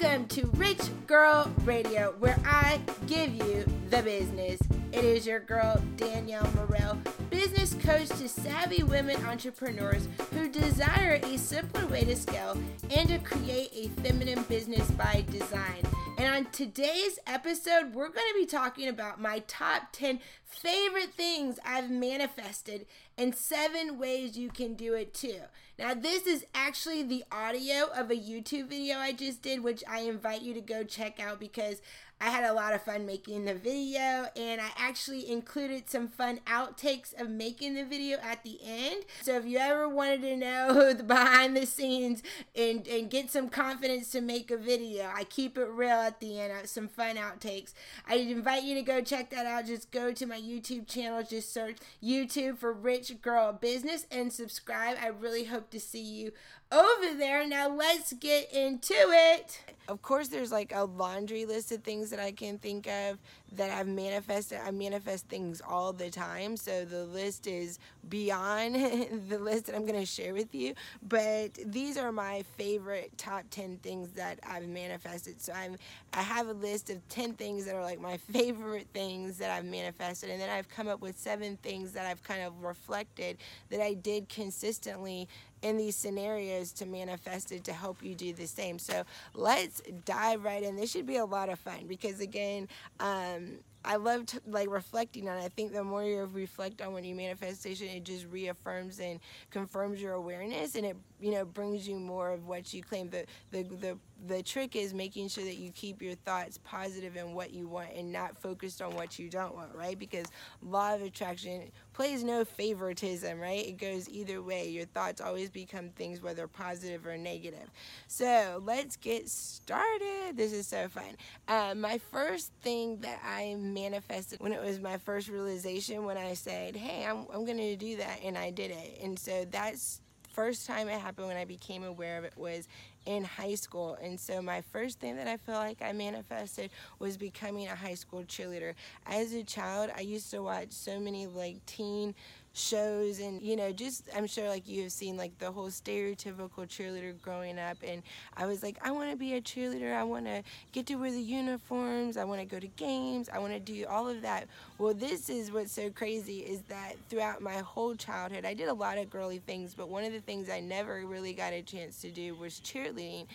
Welcome to Rich Girl Radio, where I give you the business. It is your girl, Danielle Murrell, business coach to savvy women entrepreneurs who desire a simpler way to scale and to create a feminine business by design. And on today's episode, we're going to be talking about my top 10 favorite things I've manifested and seven ways you can do it too. Now, this is actually the audio of a YouTube video I just did, which I invite you to go check out because I had a lot of fun making the video and I actually included some fun outtakes of making the video at the end. So if you ever wanted to know the behind the scenes and, and get some confidence to make a video, I keep it real at the end, uh, some fun outtakes. I invite you to go check that out. Just go to my YouTube channel, just search YouTube for Rich Girl Business and subscribe. I really hope to see you over there. Now let's get into it. Of course, there's like a laundry list of things that I can think of that I've manifested. I manifest things all the time, so the list is beyond the list that I'm going to share with you. But these are my favorite top 10 things that I've manifested. So I'm I have a list of 10 things that are like my favorite things that I've manifested, and then I've come up with seven things that I've kind of reflected that I did consistently in these scenarios to manifest it to help you do the same. So let's dive right in. This should be a lot of fun because again, um, I love like reflecting on it. I think the more you reflect on when you manifestation, it just reaffirms and confirms your awareness, and it you know brings you more of what you claim. The the the the trick is making sure that you keep your thoughts positive in what you want and not focused on what you don't want, right? Because law of attraction plays no favoritism, right? It goes either way. Your thoughts always become things whether positive or negative. So let's get started. This is so fun. Uh, my first thing that I manifested when it was my first realization when I said, "Hey, I'm I'm going to do that," and I did it. And so that's first time it happened when I became aware of it was in high school. And so my first thing that I feel like I manifested was becoming a high school cheerleader. As a child, I used to watch so many like teen shows and you know just i'm sure like you have seen like the whole stereotypical cheerleader growing up and i was like i want to be a cheerleader. I want to get to wear the uniforms. I want to go to games. I want to do all of that. Well this is what's so crazy is that throughout my whole childhood i did a lot of girly things but one of the things i never really got a chance to do was cheerleading.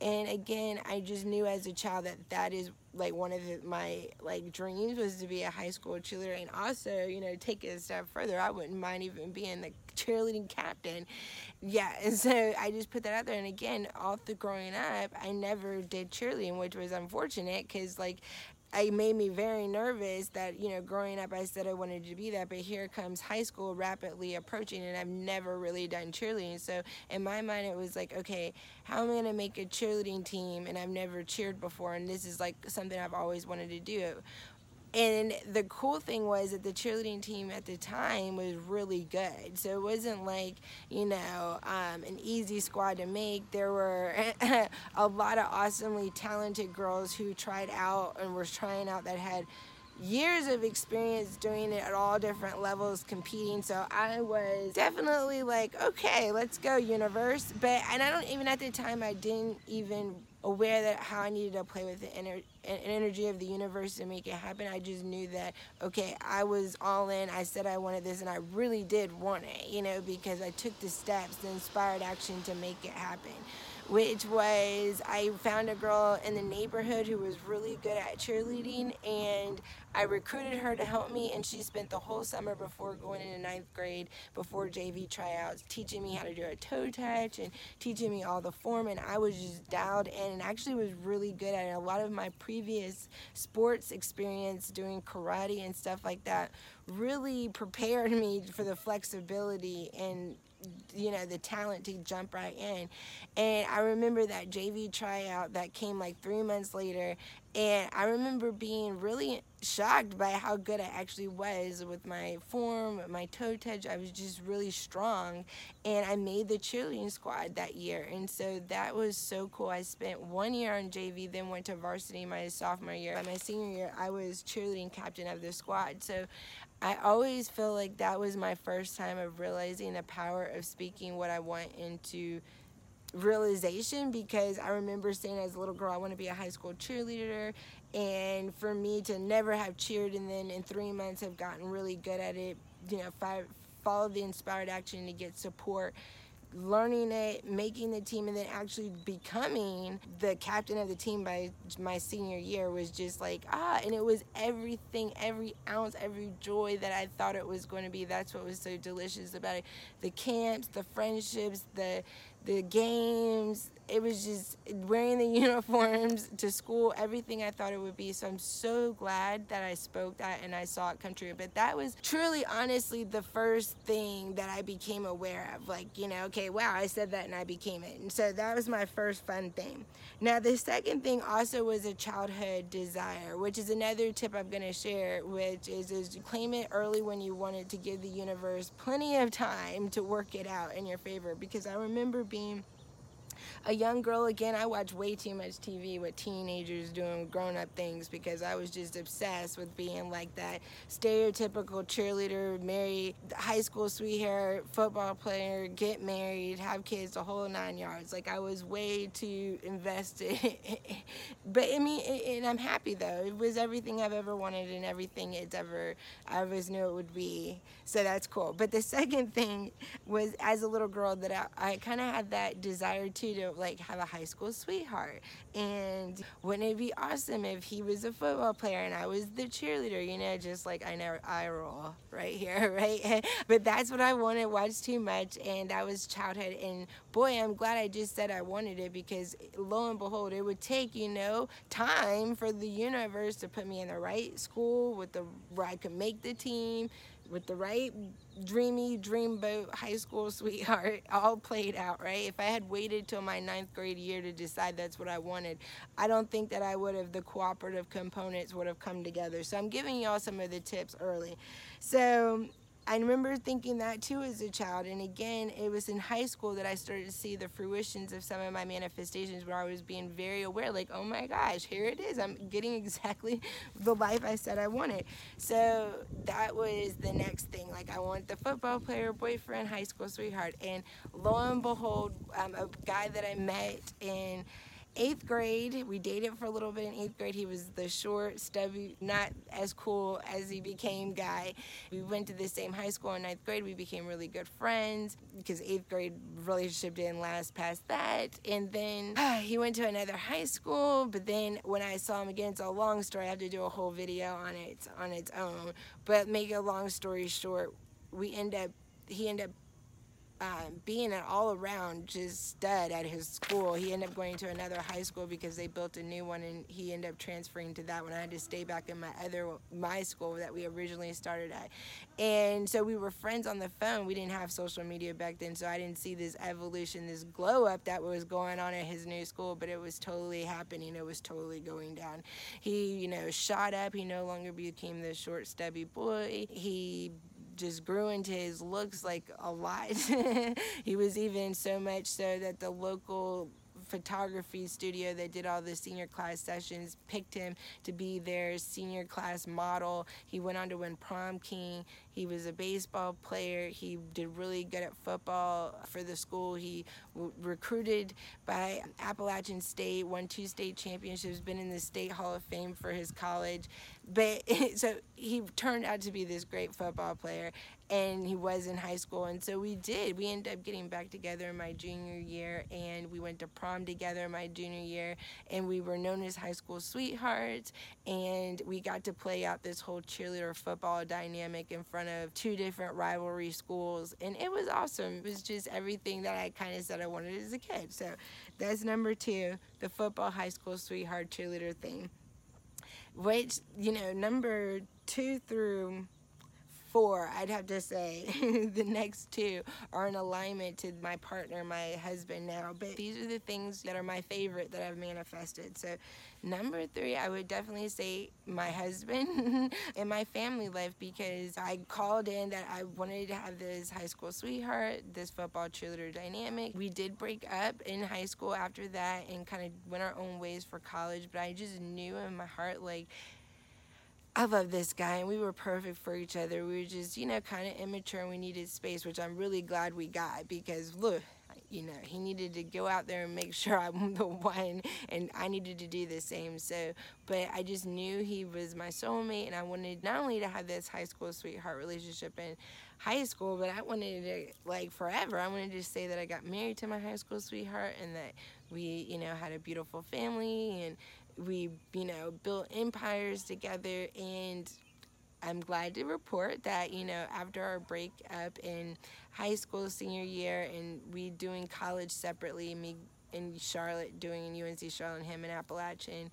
And again i just knew as a child that that is like one of my like dreams was to be a high school cheerleader and also you know take it a step further. I wouldn't mind even being the cheerleading captain. Yeah and so i just put that out there. And again all through growing up i never did cheerleading which was unfortunate because like it made me very nervous that you know growing up i said i wanted to be that but here comes high school rapidly approaching and i've never really done cheerleading. So in my mind it was like okay how am i going to make a cheerleading team? And i've never cheered before and this is like something i've always wanted to do and the cool thing was that the cheerleading team at the time was really good. So it wasn't like, you know, um, an easy squad to make. There were a lot of awesomely talented girls who tried out and were trying out that had years of experience doing it at all different levels competing so i was definitely like okay let's go universe but and i don't even at the time i didn't even aware that how I needed to play with the ener- energy of the universe to make it happen. I just knew that okay, I was all in. I said I wanted this, and I really did want it, you know, because I took the steps, the inspired action to make it happen which was I found a girl in the neighborhood who was really good at cheerleading and I recruited her to help me and she spent the whole summer before going into ninth grade before JV tryouts teaching me how to do a toe touch and teaching me all the form and I was just dialed in and actually was really good at it. A lot of my previous sports experience doing karate and stuff like that really prepared me for the flexibility and you know the talent to jump right in. And i remember that jv tryout that came like three months later and i remember being really shocked by how good i actually was with my form my toe touch. I was just really strong. And i made the cheerleading squad that year. And so that was so cool. I spent one year on jv then went to varsity my sophomore year. By my senior year i was cheerleading captain of the squad. So I always feel like that was my first time of realizing the power of speaking what I want into realization because I remember saying as a little girl, I want to be a high school cheerleader. And for me to never have cheered and then in three months have gotten really good at it, you know, five, follow the inspired action to get support learning it, making the team, and then actually becoming the captain of the team by my senior year was just like, ah, and it was everything, every ounce, every joy that I thought it was going to be. That's what was so delicious about it. The camps, the friendships, the the games. It was just wearing the uniforms to school, everything I thought it would be. So I'm so glad that I spoke that and I saw it come true. But that was truly, honestly, the first thing that I became aware of. Like, you know, okay, wow, I said that and I became it. And so that was my first fun thing. Now, the second thing also was a childhood desire, which is another tip I'm going to share, which is, is claim it early when you want it to give the universe plenty of time to work it out in your favor. Because I remember being a young girl again i watch way too much tv with teenagers doing grown-up things because i was just obsessed with being like that stereotypical cheerleader marry high school sweetheart football player get married have kids the whole nine yards. Like i was way too invested. But i mean and i'm happy though. It was everything i've ever wanted and everything it's ever i always knew it would be. So that's cool. But the second thing was as a little girl that i, I kind of had that desire too to like have a high school sweetheart. And wouldn't it be awesome if he was a football player and I was the cheerleader, you know, just like I know I roll right here, right? but that's what I wanted, watch too much, and that was childhood. And boy, I'm glad I just said I wanted it because lo and behold, it would take, you know, time for the universe to put me in the right school with the where I could make the team with the right dreamy dreamboat high school sweetheart all played out right? If i had waited till my ninth grade year to decide that's what i wanted i don't think that i would have the cooperative components would have come together. So i'm giving y'all some of the tips early. So I remember thinking that too as a child. And again, it was in high school that I started to see the fruitions of some of my manifestations where I was being very aware, like, oh my gosh, here it is. I'm getting exactly the life I said I wanted. So that was the next thing. Like, I want the football player, boyfriend, high school sweetheart. And lo and behold, um, a guy that I met in eighth grade, we dated for a little bit in eighth grade. He was the short, stubby, not as cool as he became guy. We went to the same high school in ninth grade. We became really good friends because eighth grade relationship didn't last past that. And then uh, he went to another high school. But then when I saw him again, it's a long story. I have to do a whole video on it on its own. But make a long story short, we end up he ended up um, being an all around just stud at his school. He ended up going to another high school because they built a new one and he ended up transferring to that one. I had to stay back in my other my school that we originally started at. And so we were friends on the phone. We didn't have social media back then, so I didn't see this evolution, this glow up that was going on at his new school, but it was totally happening. It was totally going down. He, you know, shot up. He no longer became the short, stubby boy. He just grew into his looks like a lot. he was even so much so that the local photography studio that did all the senior class sessions picked him to be their senior class model. He went on to win prom king. He was a baseball player. He did really good at football for the school. He w- recruited by Appalachian State, won two state championships, been in the State Hall of Fame for his college. But so he turned out to be this great football player and he was in high school and so we did. We ended up getting back together in my junior year and we went to prom together my junior year and we were known as high school sweethearts and we got to play out this whole cheerleader football dynamic in front of two different rivalry schools and it was awesome. It was just everything that i kind of said i wanted as a kid. So that's number two the football high school sweetheart cheerleader thing which you know number two through four, I'd have to say the next two are in alignment to my partner, my husband now. But these are the things that are my favorite that I've manifested. So, number three, I would definitely say my husband and my family life because I called in that I wanted to have this high school sweetheart, this football cheerleader dynamic. We did break up in high school after that and kind of went our own ways for college, but I just knew in my heart, like, I love this guy and we were perfect for each other. We were just, you know, kind of immature and we needed space, which I'm really glad we got because look, you know, he needed to go out there and make sure I'm the one, and I needed to do the same. So, but I just knew he was my soulmate, and I wanted not only to have this high school sweetheart relationship in high school, but I wanted to, like, forever. I wanted to say that I got married to my high school sweetheart and that we, you know, had a beautiful family and we, you know, built empires together. And I'm glad to report that, you know, after our breakup in high school senior year and we doing college separately, me in Charlotte doing in UNC Charlotte and him in Appalachian,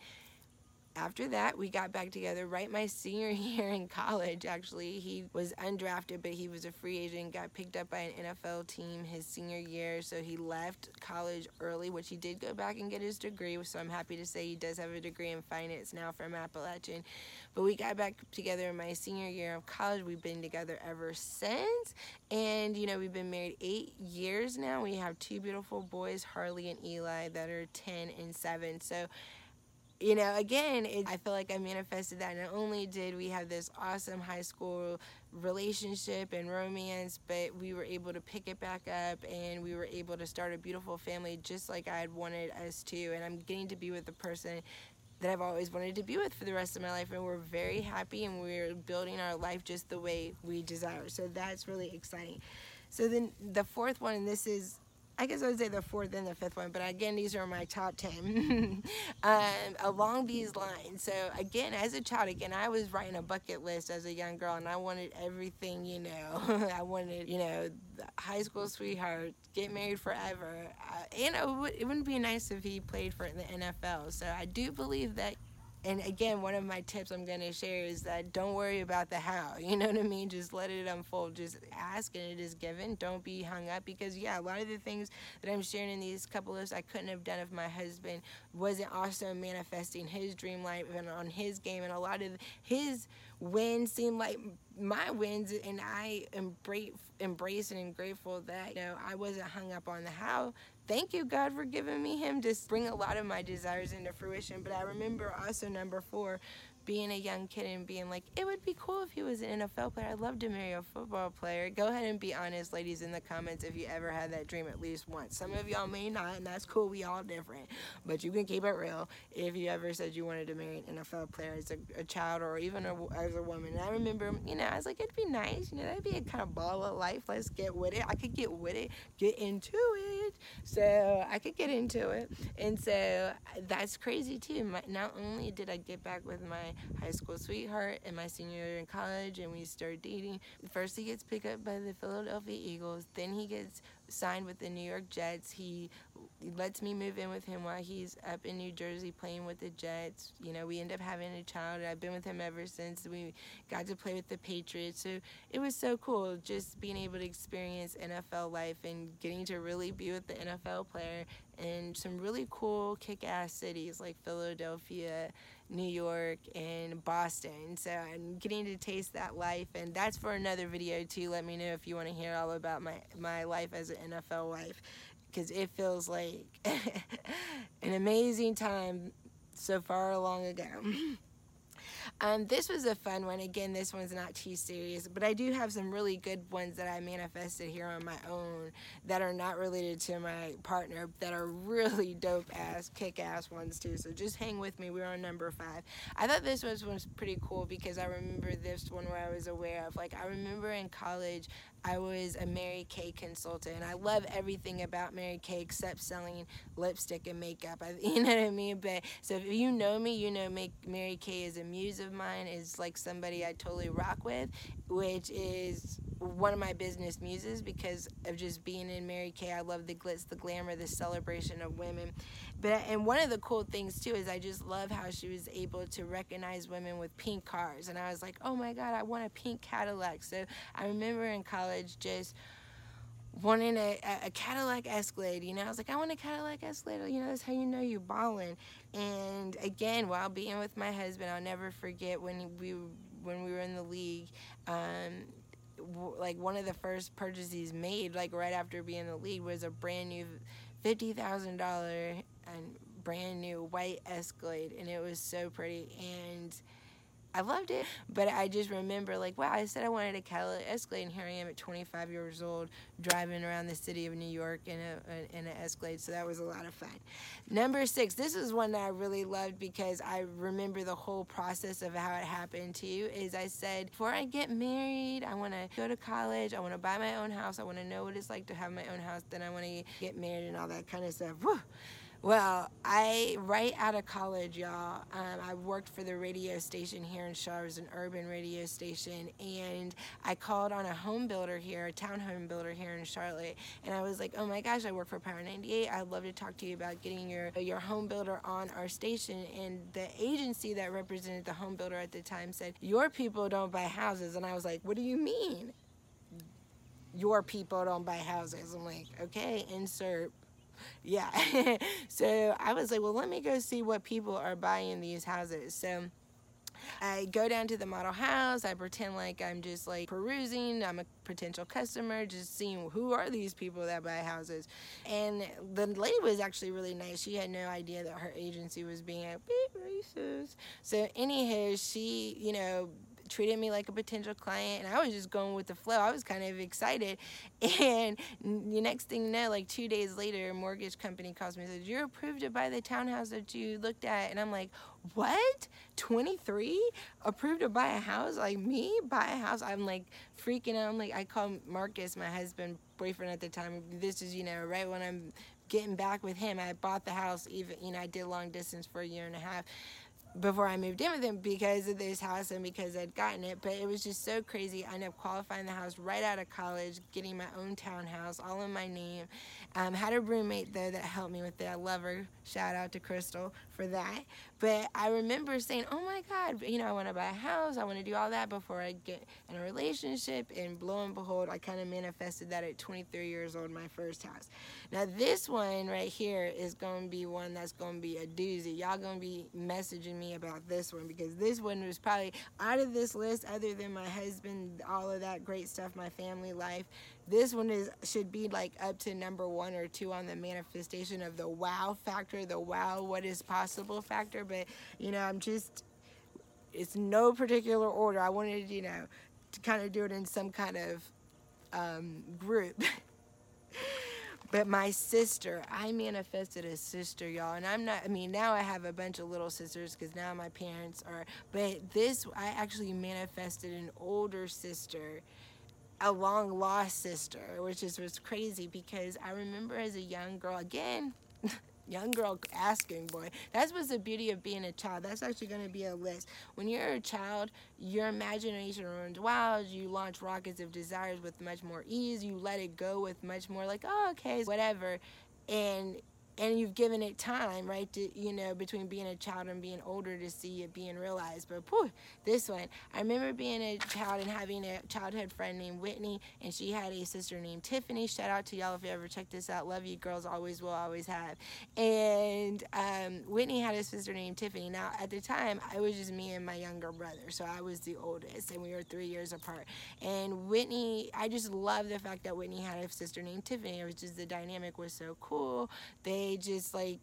after that, we got back together right my senior year in college. Actually, he was undrafted, but he was a free agent, got picked up by an NFL team his senior year. So he left college early, which he did go back and get his degree. So I'm happy to say he does have a degree in finance now from Appalachian. But we got back together in my senior year of college. We've been together ever since. And, you know, we've been married eight years now. We have two beautiful boys, Harley and Eli, that are 10 and 7. So, you know, again, it, I feel like I manifested that. Not only did we have this awesome high school relationship and romance, but we were able to pick it back up and we were able to start a beautiful family just like I had wanted us to. And I'm getting to be with the person that I've always wanted to be with for the rest of my life. And we're very happy and we're building our life just the way we desire. So that's really exciting. So then the fourth one, and this is I guess I would say the fourth and the fifth one, but again, these are my top 10 um, along these lines. So, again, as a child, again, I was writing a bucket list as a young girl, and I wanted everything, you know. I wanted, you know, high school sweetheart, get married forever. Uh, and it, would, it wouldn't be nice if he played for the NFL. So, I do believe that and again, one of my tips I'm going to share is that don't worry about the how. You know what I mean? Just let it unfold. Just ask and it is given. Don't be hung up because, yeah, a lot of the things that I'm sharing in these couple lists I couldn't have done if my husband wasn't also manifesting his dream life and on his game. And a lot of his wins seem like my wins. And I am embrace and grateful that, you know, I wasn't hung up on the how thank you, God, for giving me him to bring a lot of my desires into fruition. But I remember also number four, being a young kid and being like, it would be cool if he was an NFL player. I'd love to marry a football player. Go ahead and be honest, ladies, in the comments if you ever had that dream at least once. Some of y'all may not, and that's cool. We all different. But you can keep it real if you ever said you wanted to marry an NFL player as a, a child or even a, as a woman. And I remember, you know, I was like, it'd be nice. You know, that'd be a kind of ball of life. Let's get with it. I could get with it, get into it. So I could get into it. And so that's crazy too. My, not only did I get back with my high school sweetheart in my senior year in college, and we started dating. First, he gets picked up by the Philadelphia Eagles. Then he gets signed with the New York Jets. He, he lets me move in with him while he's up in New Jersey playing with the Jets. You know, we end up having a child. I've been with him ever since we got to play with the Patriots. So it was so cool just being able to experience NFL life and getting to really be with the NFL player in some really cool kick ass cities like Philadelphia New York, and Boston. So I'm getting to taste that life, and that's for another video too. Let me know if you want to hear all about my my life as an NFL wife, because it feels like an amazing time so far long ago. Um, this was a fun one. Again, this one's not too serious, but I do have some really good ones that I manifested here on my own that are not related to my partner that are really dope ass, kick ass ones too. So just hang with me. We're on number five. I thought this was was pretty cool because I remember this one where I was aware of. Like I remember in college, I was a Mary Kay consultant, and I love everything about Mary Kay except selling lipstick and makeup. I, you know what I mean? But so if you know me, you know Mary Kay is a muse of mine. Is like somebody I totally rock with, which is one of my business muses because of just being in Mary Kay. I love the glitz, the glamour, the celebration of women. But and one of the cool things too is I just love how she was able to recognize women with pink cars, and I was like, oh my god, I want a pink Cadillac. So I remember in college just wanting a, a Cadillac Escalade. You know, I was like, I want a Cadillac Escalade. You know, that's how you know you're balling. And again, while being with my husband, I'll never forget when we when we were in the league. Um, like one of the first purchases made, like right after being in the league, was a brand new fifty thousand dollar and brand new white Escalade, and it was so pretty. And I loved it, but I just remember like, wow, I said I wanted a Cadillac Escalade, and here I am at 25 years old driving around the city of New York in a in an Escalade. So that was a lot of fun. Number six, this is one that I really loved because I remember the whole process of how it happened to you. Is I said before I get married, I want to go to college, I want to buy my own house, I want to know what it's like to have my own house, then I want to get married and all that kind of stuff. Whew. Well, I right out of college, y'all. Um, I worked for the radio station here in Charlotte, it was an urban radio station, and I called on a home builder here, a town home builder here in Charlotte, and I was like, "Oh my gosh, I work for Power 98. I'd love to talk to you about getting your your home builder on our station." And the agency that represented the home builder at the time said, "Your people don't buy houses," and I was like, "What do you mean?" Your people don't buy houses. I'm like, okay, insert yeah. so I was like, well, let me go see what people are buying these houses. So I go down to the model house. I pretend like I'm just like perusing. I'm a potential customer, just seeing who are these people that buy houses. And the lady was actually really nice. She had no idea that her agency was being a bit racist. So anyhow, she, you know, treated me like a potential client and I was just going with the flow. I was kind of excited. And the next thing you know, like two days later, a mortgage company calls me and says, You're approved to buy the townhouse that you looked at. And I'm like, What? 23? Approved to buy a house? Like me? Buy a house? I'm like freaking out. I'm like, I call Marcus, my husband, boyfriend at the time. This is, you know, right when I'm getting back with him. I bought the house even, you know, I did long distance for a year and a half before I moved in with him because of this house and because I'd gotten it. But it was just so crazy. I ended up qualifying the house right out of college, getting my own townhouse, all in my name. Um, had a roommate though that helped me with it. I love her. Shout out to Crystal for that. But I remember saying, "Oh my God, you know, I want to buy a house. I want to do all that before I get in a relationship." And lo and behold, I kind of manifested that at 23 years old, my first house. Now this one right here is going to be one that's going to be a doozy. Y'all going to be messaging me about this one because this one was probably out of this list, other than my husband, all of that great stuff, my family life. This one is should be like up to number one or two on the manifestation of the wow factor, the wow what is possible factor. But you know, I'm just it's no particular order. I wanted you know to kind of do it in some kind of um, group. But my sister, I manifested a sister, y'all. And I'm not, I mean, now I have a bunch of little sisters because now my parents are, but this, I actually manifested an older sister, a long lost sister, which is was crazy because I remember as a young girl, again, young girl asking boy. That's what's the beauty of being a child. That's actually going to be a list. When you're a child your imagination runs wild. You launch rockets of desires with much more ease. You let it go with much more like oh okay whatever. And and you've given it time, right? To you know, between being a child and being older to see it being realized. But whew, this one, I remember being a child and having a childhood friend named Whitney, and she had a sister named Tiffany. Shout out to y'all if you ever check this out. Love you, girls. Always will, always have. And um, Whitney had a sister named Tiffany. Now at the time, I was just me and my younger brother, so I was the oldest, and we were three years apart. And Whitney, I just love the fact that Whitney had a sister named Tiffany. It was just the dynamic was so cool. They just like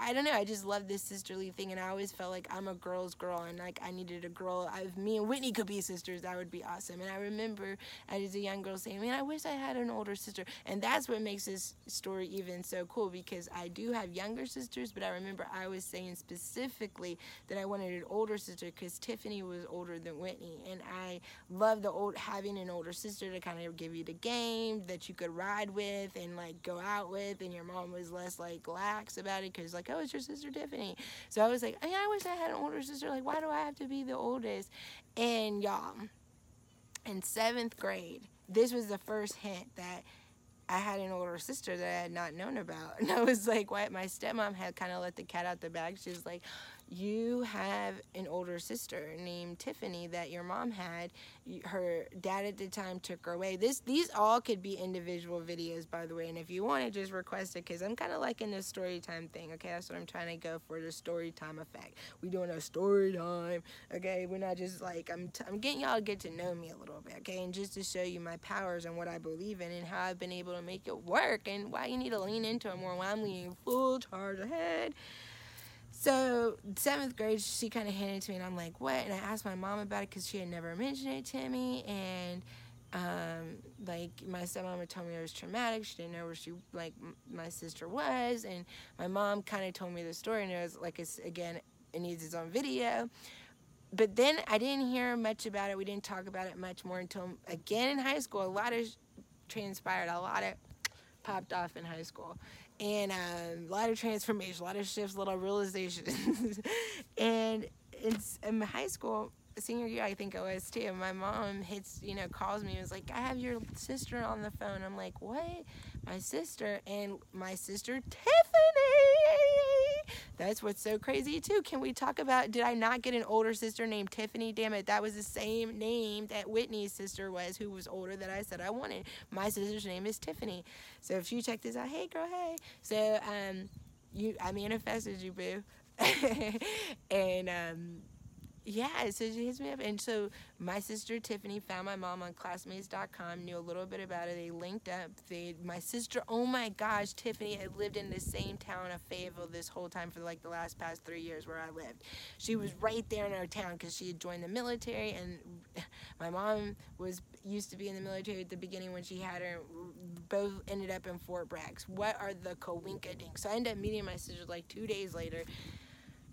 I don't know. I just love this sisterly thing, and I always felt like I'm a girl's girl, and like I needed a girl. If me and Whitney could be sisters, that would be awesome. And I remember as a young girl saying, "Man, I wish I had an older sister." And that's what makes this story even so cool because I do have younger sisters, but I remember I was saying specifically that I wanted an older sister because Tiffany was older than Whitney, and I love the old having an older sister to kind of give you the game that you could ride with and like go out with, and your mom was was less like lax about it because like oh it's your sister Tiffany so I was like I, wish I had an older sister like why do I have to be the oldest and y'all in seventh grade this was the first hint that I had an older sister that I had not known about. And I was like, what? My stepmom had kind of let the cat out the bag. She was like, you have an older sister named Tiffany that your mom had. Her dad at the time took her away. This, these all could be individual videos, by the way. And if you want to just request it, because I'm kind of liking the story time thing. Okay, that's what I'm trying to go for the story time effect. We doing a story time. Okay, we're not just like I'm. T- I'm getting y'all to get to know me a little bit. Okay, and just to show you my powers and what I believe in and how I've been able to make it work and why you need to lean into it more. Why I'm leaning full charge ahead. So seventh grade, she kind of handed it to me, and I'm like, "What?" And I asked my mom about it because she had never mentioned it to me, and um, like my stepmom had told me it was traumatic. She didn't know where she like m- my sister was, and my mom kind of told me the story, and it was like it's again it needs its own video. But then I didn't hear much about it. We didn't talk about it much more until again in high school. A lot of transpired. A lot of popped off in high school, and um, a lot of transformation, a lot of shifts, a lot of realizations, and it's in high school senior year, I think it was too. My mom hits, you know, calls me and was like, I have your sister on the phone. I'm like, what? My sister and my sister Tiffany. That's what's so crazy too. Can we talk about? Did I not get an older sister named Tiffany? Damn it, that was the same name that Whitney's sister was, who was older that I said I wanted. My sister's name is Tiffany. So if you check this out, hey girl, hey. So um, you, I manifested you, boo. and um yeah, so she hits me up. And so my sister Tiffany found my mom on classmates.com, knew a little bit about it. They linked up. They, my sister, oh my gosh, Tiffany had lived in the same town of Fayetteville this whole time for like the last past three years where I lived. She was right there in our town because she had joined the military. And my mom was used to be in the military at the beginning when she had her. Both ended up in Fort Bragg. What are the coinkadinks? So I ended up meeting my sister like two days later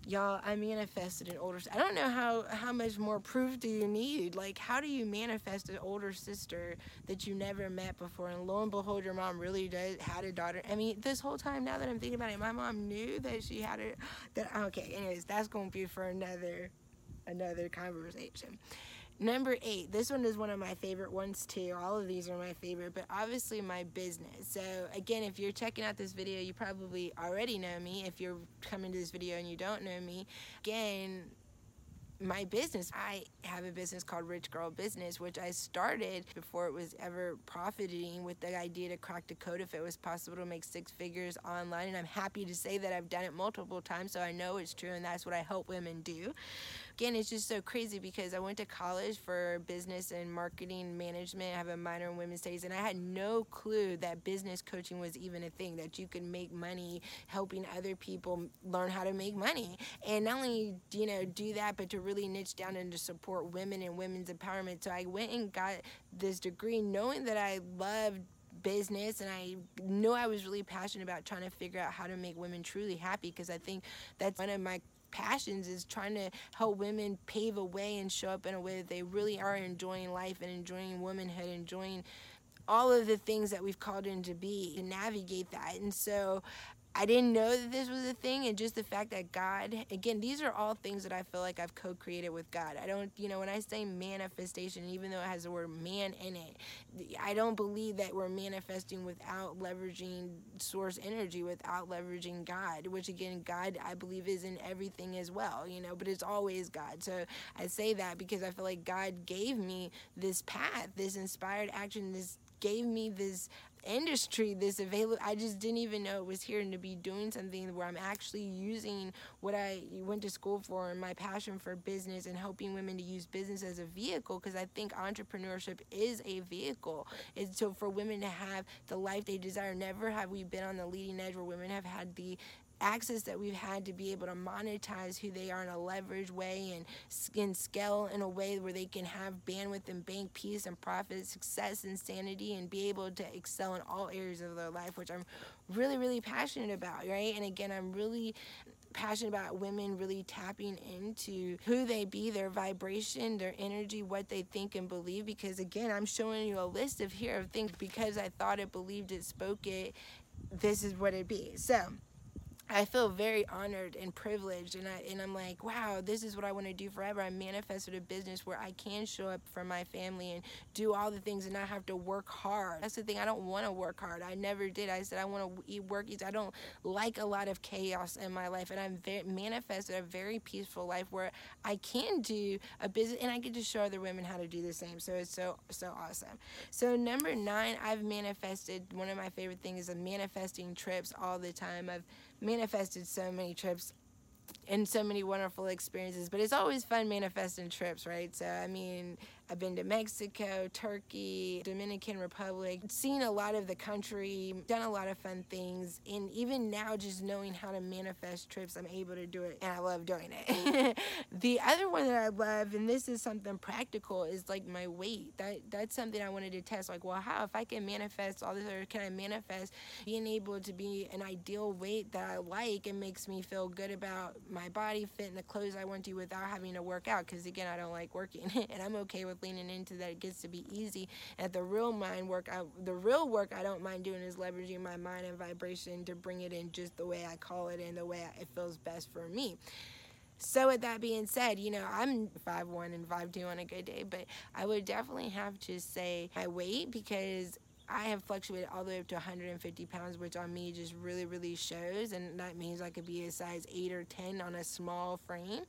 y'all i manifested an older i don't know how how much more proof do you need? Like how do you manifest an older sister that you never met before? And lo and behold your mom really does had a daughter. I mean this whole time now that i'm thinking about it my mom knew that she had it that okay anyways that's going to be for another another conversation Number eight, this one is one of my favorite ones too. All of these are my favorite, but obviously my business. So, again, if you're checking out this video, you probably already know me. If you're coming to this video and you don't know me, again, my business. I have a business called Rich Girl Business, which I started before it was ever profiting with the idea to crack the code if it was possible to make six figures online. And I'm happy to say that I've done it multiple times, so I know it's true, and that's what I help women do again, it's just so crazy because I went to college for business and marketing management. I have a minor in women's studies, and I had no clue that business coaching was even a thing, that you could make money helping other people learn how to make money. And not only, you know, do that, but to really niche down and to support women and women's empowerment. So I went and got this degree knowing that I loved business and I knew I was really passionate about trying to figure out how to make women truly happy because I think that's one of my passions is trying to help women pave a way and show up in a way that they really are enjoying life and enjoying womanhood, enjoying all of the things that we've called in to be and navigate that. And so I didn't know that this was a thing, and just the fact that God, again, these are all things that I feel like I've co created with God. I don't, you know, when I say manifestation, even though it has the word man in it, I don't believe that we're manifesting without leveraging source energy, without leveraging God, which again, God, I believe, is in everything as well, you know, but it's always God. So I say that because I feel like God gave me this path, this inspired action, this gave me this industry this available i just didn't even know it was here and to be doing something where i'm actually using what i went to school for and my passion for business and helping women to use business as a vehicle because i think entrepreneurship is a vehicle. It's so for women to have the life they desire never have we been on the leading edge where women have had the access that we've had to be able to monetize who they are in a leverage way and, and scale in a way where they can have bandwidth and bank peace and profit, success and sanity, and be able to excel in all areas of their life, which I'm really, really passionate about, right? And again, I'm really passionate about women really tapping into who they be, their vibration, their energy, what they think and believe. Because again, I'm showing you a list of here of things because I thought it, believed it, spoke it. This is what it be. So I feel very honored and privileged, and I and I'm like, wow, this is what I want to do forever. I manifested a business where I can show up for my family and do all the things and not have to work hard. That's the thing. I don't want to work hard. I never did. I said I want to eat work. I don't like a lot of chaos in my life, and I'm manifested a very peaceful life where I can do a business and I get to show other women how to do the same. So it's so so awesome. So number nine, I've manifested. One of my favorite things is manifesting trips all the time. I've manifested so many trips and so many wonderful experiences but it's always fun manifesting trips right? So i mean I've been to Mexico, Turkey, Dominican Republic, seen a lot of the country, done a lot of fun things. And even now, just knowing how to manifest trips, I'm able to do it. And I love doing it. the other one that I love, and this is something practical, is like my weight. That That's something I wanted to test. Like, well, how? If I can manifest all this, or can I manifest being able to be an ideal weight that I like and makes me feel good about my body, fit in the clothes I want to without having to work out? Because again, I don't like working. and I'm okay with leaning into that. It gets to be easy. And the real mind work, I, the real work I don't mind doing is leveraging my mind and vibration to bring it in just the way I call it and the way it feels best for me. So with that being said, you know, I'm five one and five two on a good day, but I would definitely have to say I wait because I have fluctuated all the way up to 150 pounds, which on me just really, really shows. And that means I could be a size 8 or 10 on a small frame.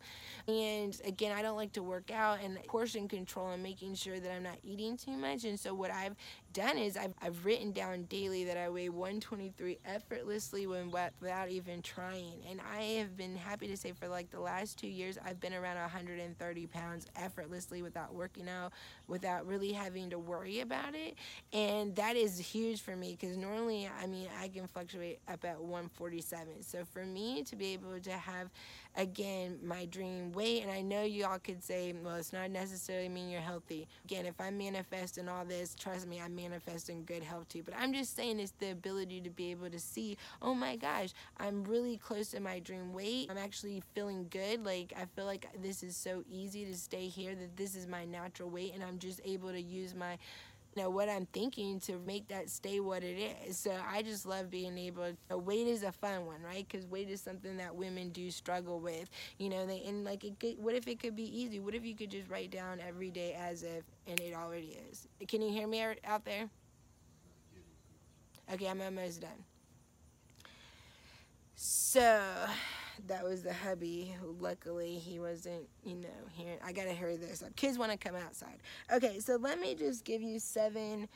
And again, I don't like to work out and portion control and making sure that I'm not eating too much. And so, what I've done is I've, I've written down daily that I weigh 123 effortlessly when without even trying. And I have been happy to say for like the last two years, I've been around 130 pounds effortlessly without working out, without really having to worry about it. And that is huge for me because normally, I mean, I can fluctuate up at 147. So for me to be able to have again my dream weight and i know y'all could say well it's not necessarily mean you're healthy. Again if i'm manifesting all this trust me i'm manifesting good health too but i'm just saying it's the ability to be able to see oh my gosh i'm really close to my dream weight. I'm actually feeling good like i feel like this is so easy to stay here that this is my natural weight and i'm just able to use my know what I'm thinking to make that stay what it is. So I just love being able. To, weight is a fun one, right? Because weight is something that women do struggle with. You know, they and like it could, what if it could be easy? What if you could just write down every day as if, and it already is. Can you hear me out there? Okay, I'm almost done. So that was the hubby. Luckily, he wasn't, you know, here. I gotta hurry this up. Kids want to come outside. Okay, so let me just give you seven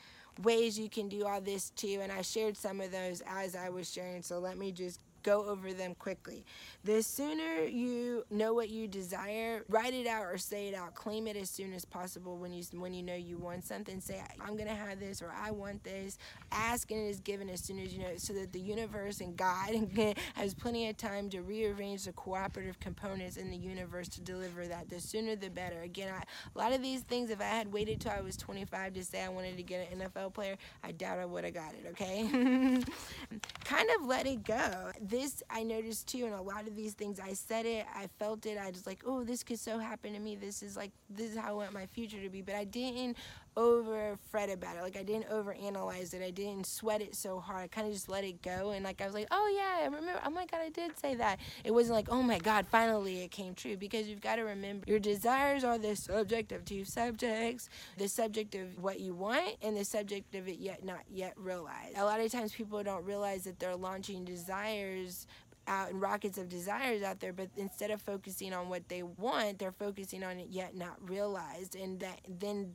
ways you can do all this too. And I shared some of those as I was sharing. So let me just go over them quickly. The sooner you know what you desire, write it out or say it out. Claim it as soon as possible when you when you know you want something. Say I'm gonna have this or I want this. Ask and it is given as soon as you know, so that the universe and God has plenty of time to rearrange the cooperative components in the universe to deliver that. The sooner the better. Again, I, a lot of these things, if I had waited till I was 25 to say I wanted to get an NFL player, I doubt I would have got it. Okay, kind of let it go. This I noticed too, and a lot of these things. I said it, I felt it. I was like, oh, this could so happen to me. This is like, this is how I want my future to be. But I didn't over fret about it. Like I didn't over analyze it. I didn't sweat it so hard. I kind of just let it go. And like I was like, oh yeah, I remember. Oh my God, I did say that. It wasn't like, oh my God, finally it came true. Because you've got to remember your desires are the subject of two subjects the subject of what you want and the subject of it yet not yet realized. A lot of times people don't realize that they're launching desires out and rockets of desires out there but instead of focusing on what they want they're focusing on it yet not realized and that then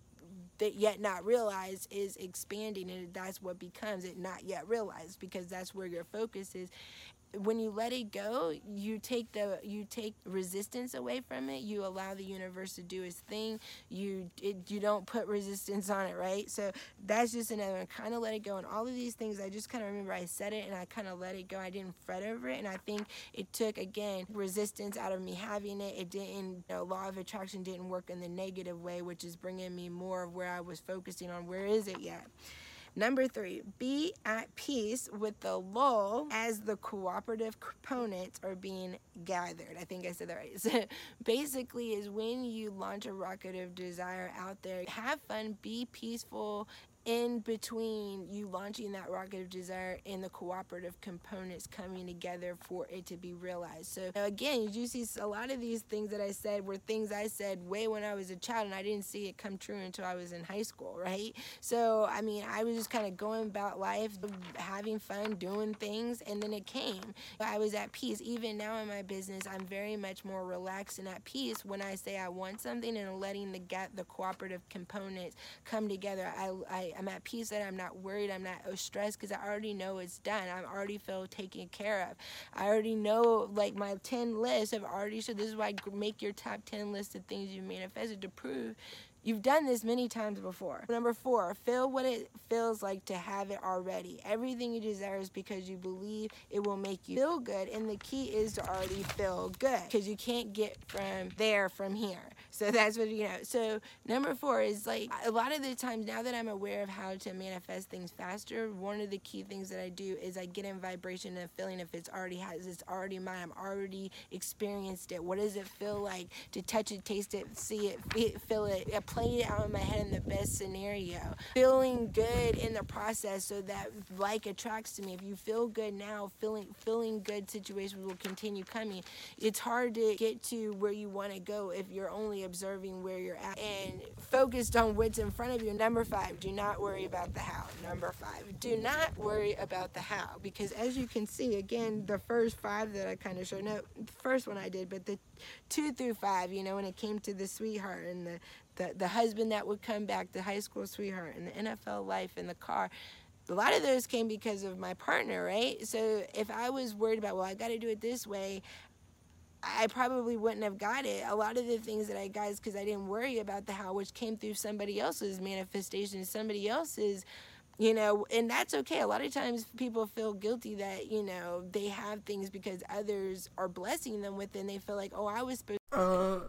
that yet not realized is expanding and that's what becomes it not yet realized because that's where your focus is when you let it go you take the you take resistance away from it. You allow the universe to do its thing. You it, you don't put resistance on it right? So that's just another one. Kind of let it go. And all of these things i just kind of remember i said it and i kind of let it go. I didn't fret over it. And i think it took again resistance out of me having it. It didn't you know, law of attraction didn't work in the negative way which is bringing me more of where i was focusing on where is it yet Number three, be at peace with the lull as the cooperative components are being gathered. I think I said that right. So basically, is when you launch a rocket of desire out there, have fun, be peaceful, in between you launching that rocket of desire and the cooperative components coming together for it to be realized. So again, you see a lot of these things that I said were things I said way when I was a child and I didn't see it come true until I was in high school, right? So I mean, I was just kind of going about life, having fun, doing things, and then it came. I was at peace. Even now in my business, I'm very much more relaxed and at peace when I say I want something and letting the get the cooperative components come together. I, I I'm at peace that I'm not worried, I'm not stressed because I already know it's done. I already feel taken care of. I already know like my 10 lists have already so this is why make your top 10 list of things you manifested to prove You've done this many times before. Number four, feel what it feels like to have it already. Everything you desire is because you believe it will make you feel good. And the key is to already feel good because you can't get from there from here. So that's what you know. So number four is like a lot of the times now that I'm aware of how to manifest things faster, one of the key things that I do is I get in vibration and feeling if it's already has it's already mine. I'm already experienced it. What does it feel like to touch it, taste it, see it, feel it? Playing it out in my head in the best scenario. Feeling good in the process so that like attracts to me. If you feel good now, feeling feeling good situations will continue coming. It's hard to get to where you want to go if you're only observing where you're at and focused on what's in front of you. Number five, do not worry about the how. Number five, do not worry about the how because as you can see, again, the first five that I kind of showed, no, the first one I did, but the two through five, you know, when it came to the sweetheart and the the, the husband that would come back, the high school sweetheart, and the NFL life and the car. A lot of those came because of my partner, right? So if I was worried about, well, I got to do it this way, I probably wouldn't have got it. A lot of the things that I got is because I didn't worry about the how, which came through somebody else's manifestation, somebody else's, you know, and that's okay. A lot of times people feel guilty that, you know, they have things because others are blessing them with it and they feel like, oh, I was supposed uh,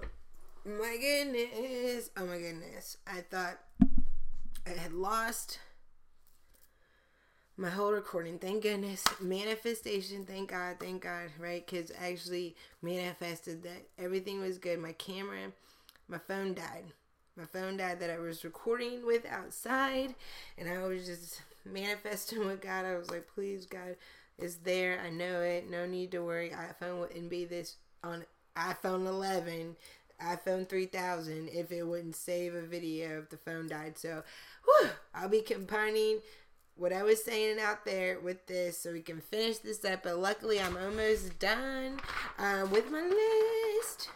my goodness. Oh my goodness. I thought I had lost my whole recording. Thank goodness. Manifestation. Thank God. Thank God. Right? Because actually manifested that everything was good. My camera, my phone died. My phone died that I was recording with outside. And I was just manifesting with God. I was like, please, God, is there. I know it. No need to worry. iPhone wouldn't be this on iPhone 11 iPhone 3000 if it wouldn't save a video if the phone died. So, whew, I'll be combining what I was saying out there with this so we can finish this up. But luckily, I'm almost done um, with my list.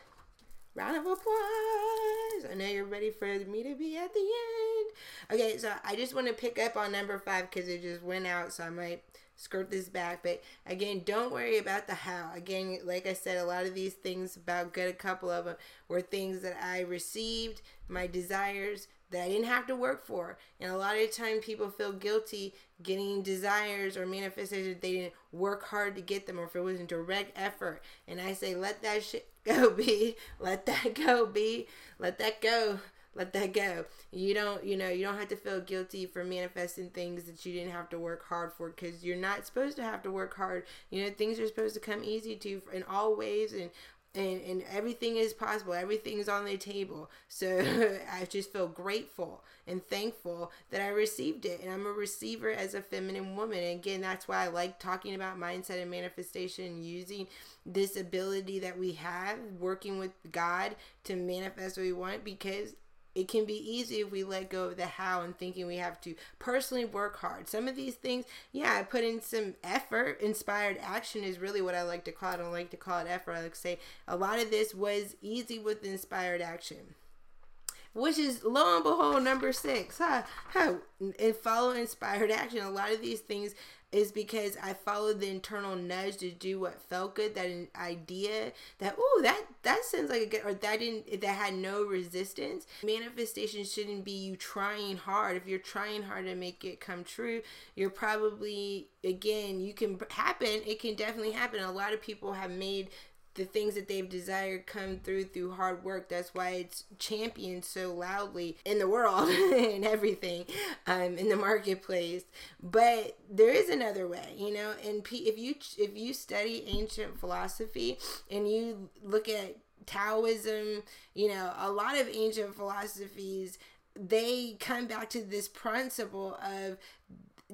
Round of applause. I know you're ready for me to be at the end. Okay, so I just want to pick up on number five because it just went out, so I might skirt this back. But again, don't worry about the how. Again, like I said, a lot of these things about good, a couple of them were things that I received, my desires that I didn't have to work for. And a lot of time people feel guilty getting desires or manifestations they didn't work hard to get them or if it wasn't direct effort. And I say, let that shit go, be. Let that go, be. Let that go let that go. You don't, you know, you don't have to feel guilty for manifesting things that you didn't have to work hard for because you're not supposed to have to work hard. You know, things are supposed to come easy to you in all ways and and, and everything is possible. Everything is on the table. So I just feel grateful and thankful that I received it. And I'm a receiver as a feminine woman. And again, that's why I like talking about mindset and manifestation, and using this ability that we have, working with God to manifest what we want because it can be easy if we let go of the how and thinking we have to personally work hard. Some of these things, yeah, I put in some effort. Inspired action is really what I like to call it. I don't like to call it effort. I like to say a lot of this was easy with inspired action which is lo and behold number six. Huh? Huh? And follow inspired action. A lot of these things is because I followed the internal nudge to do what felt good. That idea that oh that that sounds like a good or that didn't that had no resistance. Manifestation shouldn't be you trying hard. If you're trying hard to make it come true, you're probably again you can happen. It can definitely happen. A lot of people have made the things that they've desired come through through hard work. That's why it's championed so loudly in the world and everything um, in the marketplace. But there is another way, you know. And if you if you study ancient philosophy and you look at Taoism, you know, a lot of ancient philosophies they come back to this principle of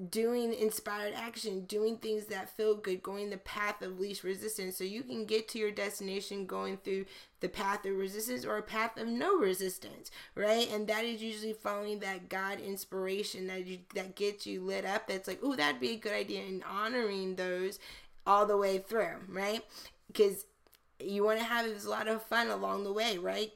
doing inspired action, doing things that feel good, going the path of least resistance. So you can get to your destination going through the path of resistance or a path of no resistance, right? And that is usually following that God inspiration that you, that gets you lit up. That's like, oh, that'd be a good idea, and honoring those all the way through, right? Because you want to have a lot of fun along the way, right?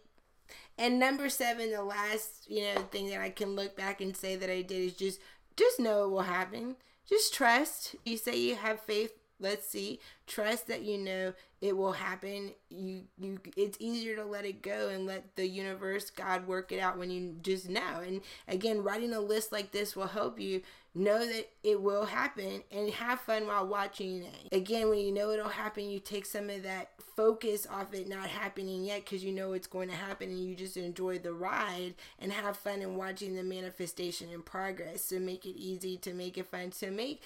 And number seven, the last you know thing that I can look back and say that I did is just just know it will happen. Just trust. You say you have faith let's see. Trust that you know it will happen. You you it's easier to let it go and let the universe, God work it out when you just know. And again, writing a list like this will help you know that it will happen and have fun while watching it. Again, when you know it'll happen, you take some of that focus off it not happening yet because you know it's going to happen and you just enjoy the ride and have fun in watching the manifestation in progress. So make it easy to make it fun. To make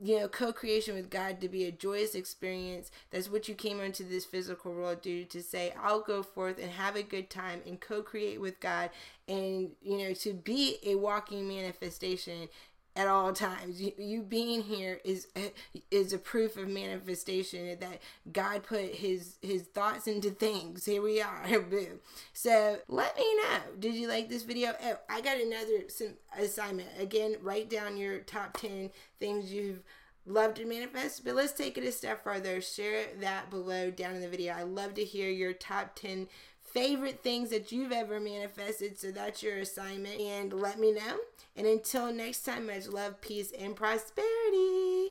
you know, co-creation with God to be a joyous experience. That's what you came into this physical world to to say, I'll go forth and have a good time and co-create with God and you know to be a walking manifestation at all times. You, you, being here is is a proof of manifestation that God put his his thoughts into things. Here we are. Boom. So let me know. Did you like this video? Oh, I got another assignment. Again, write down your top ten things you've loved to manifest. But let's take it a step further. Share that below down in the video. I love to hear your top ten favorite things that you've ever manifested. So that's your assignment. And let me know. And until next time, much love, peace, and prosperity.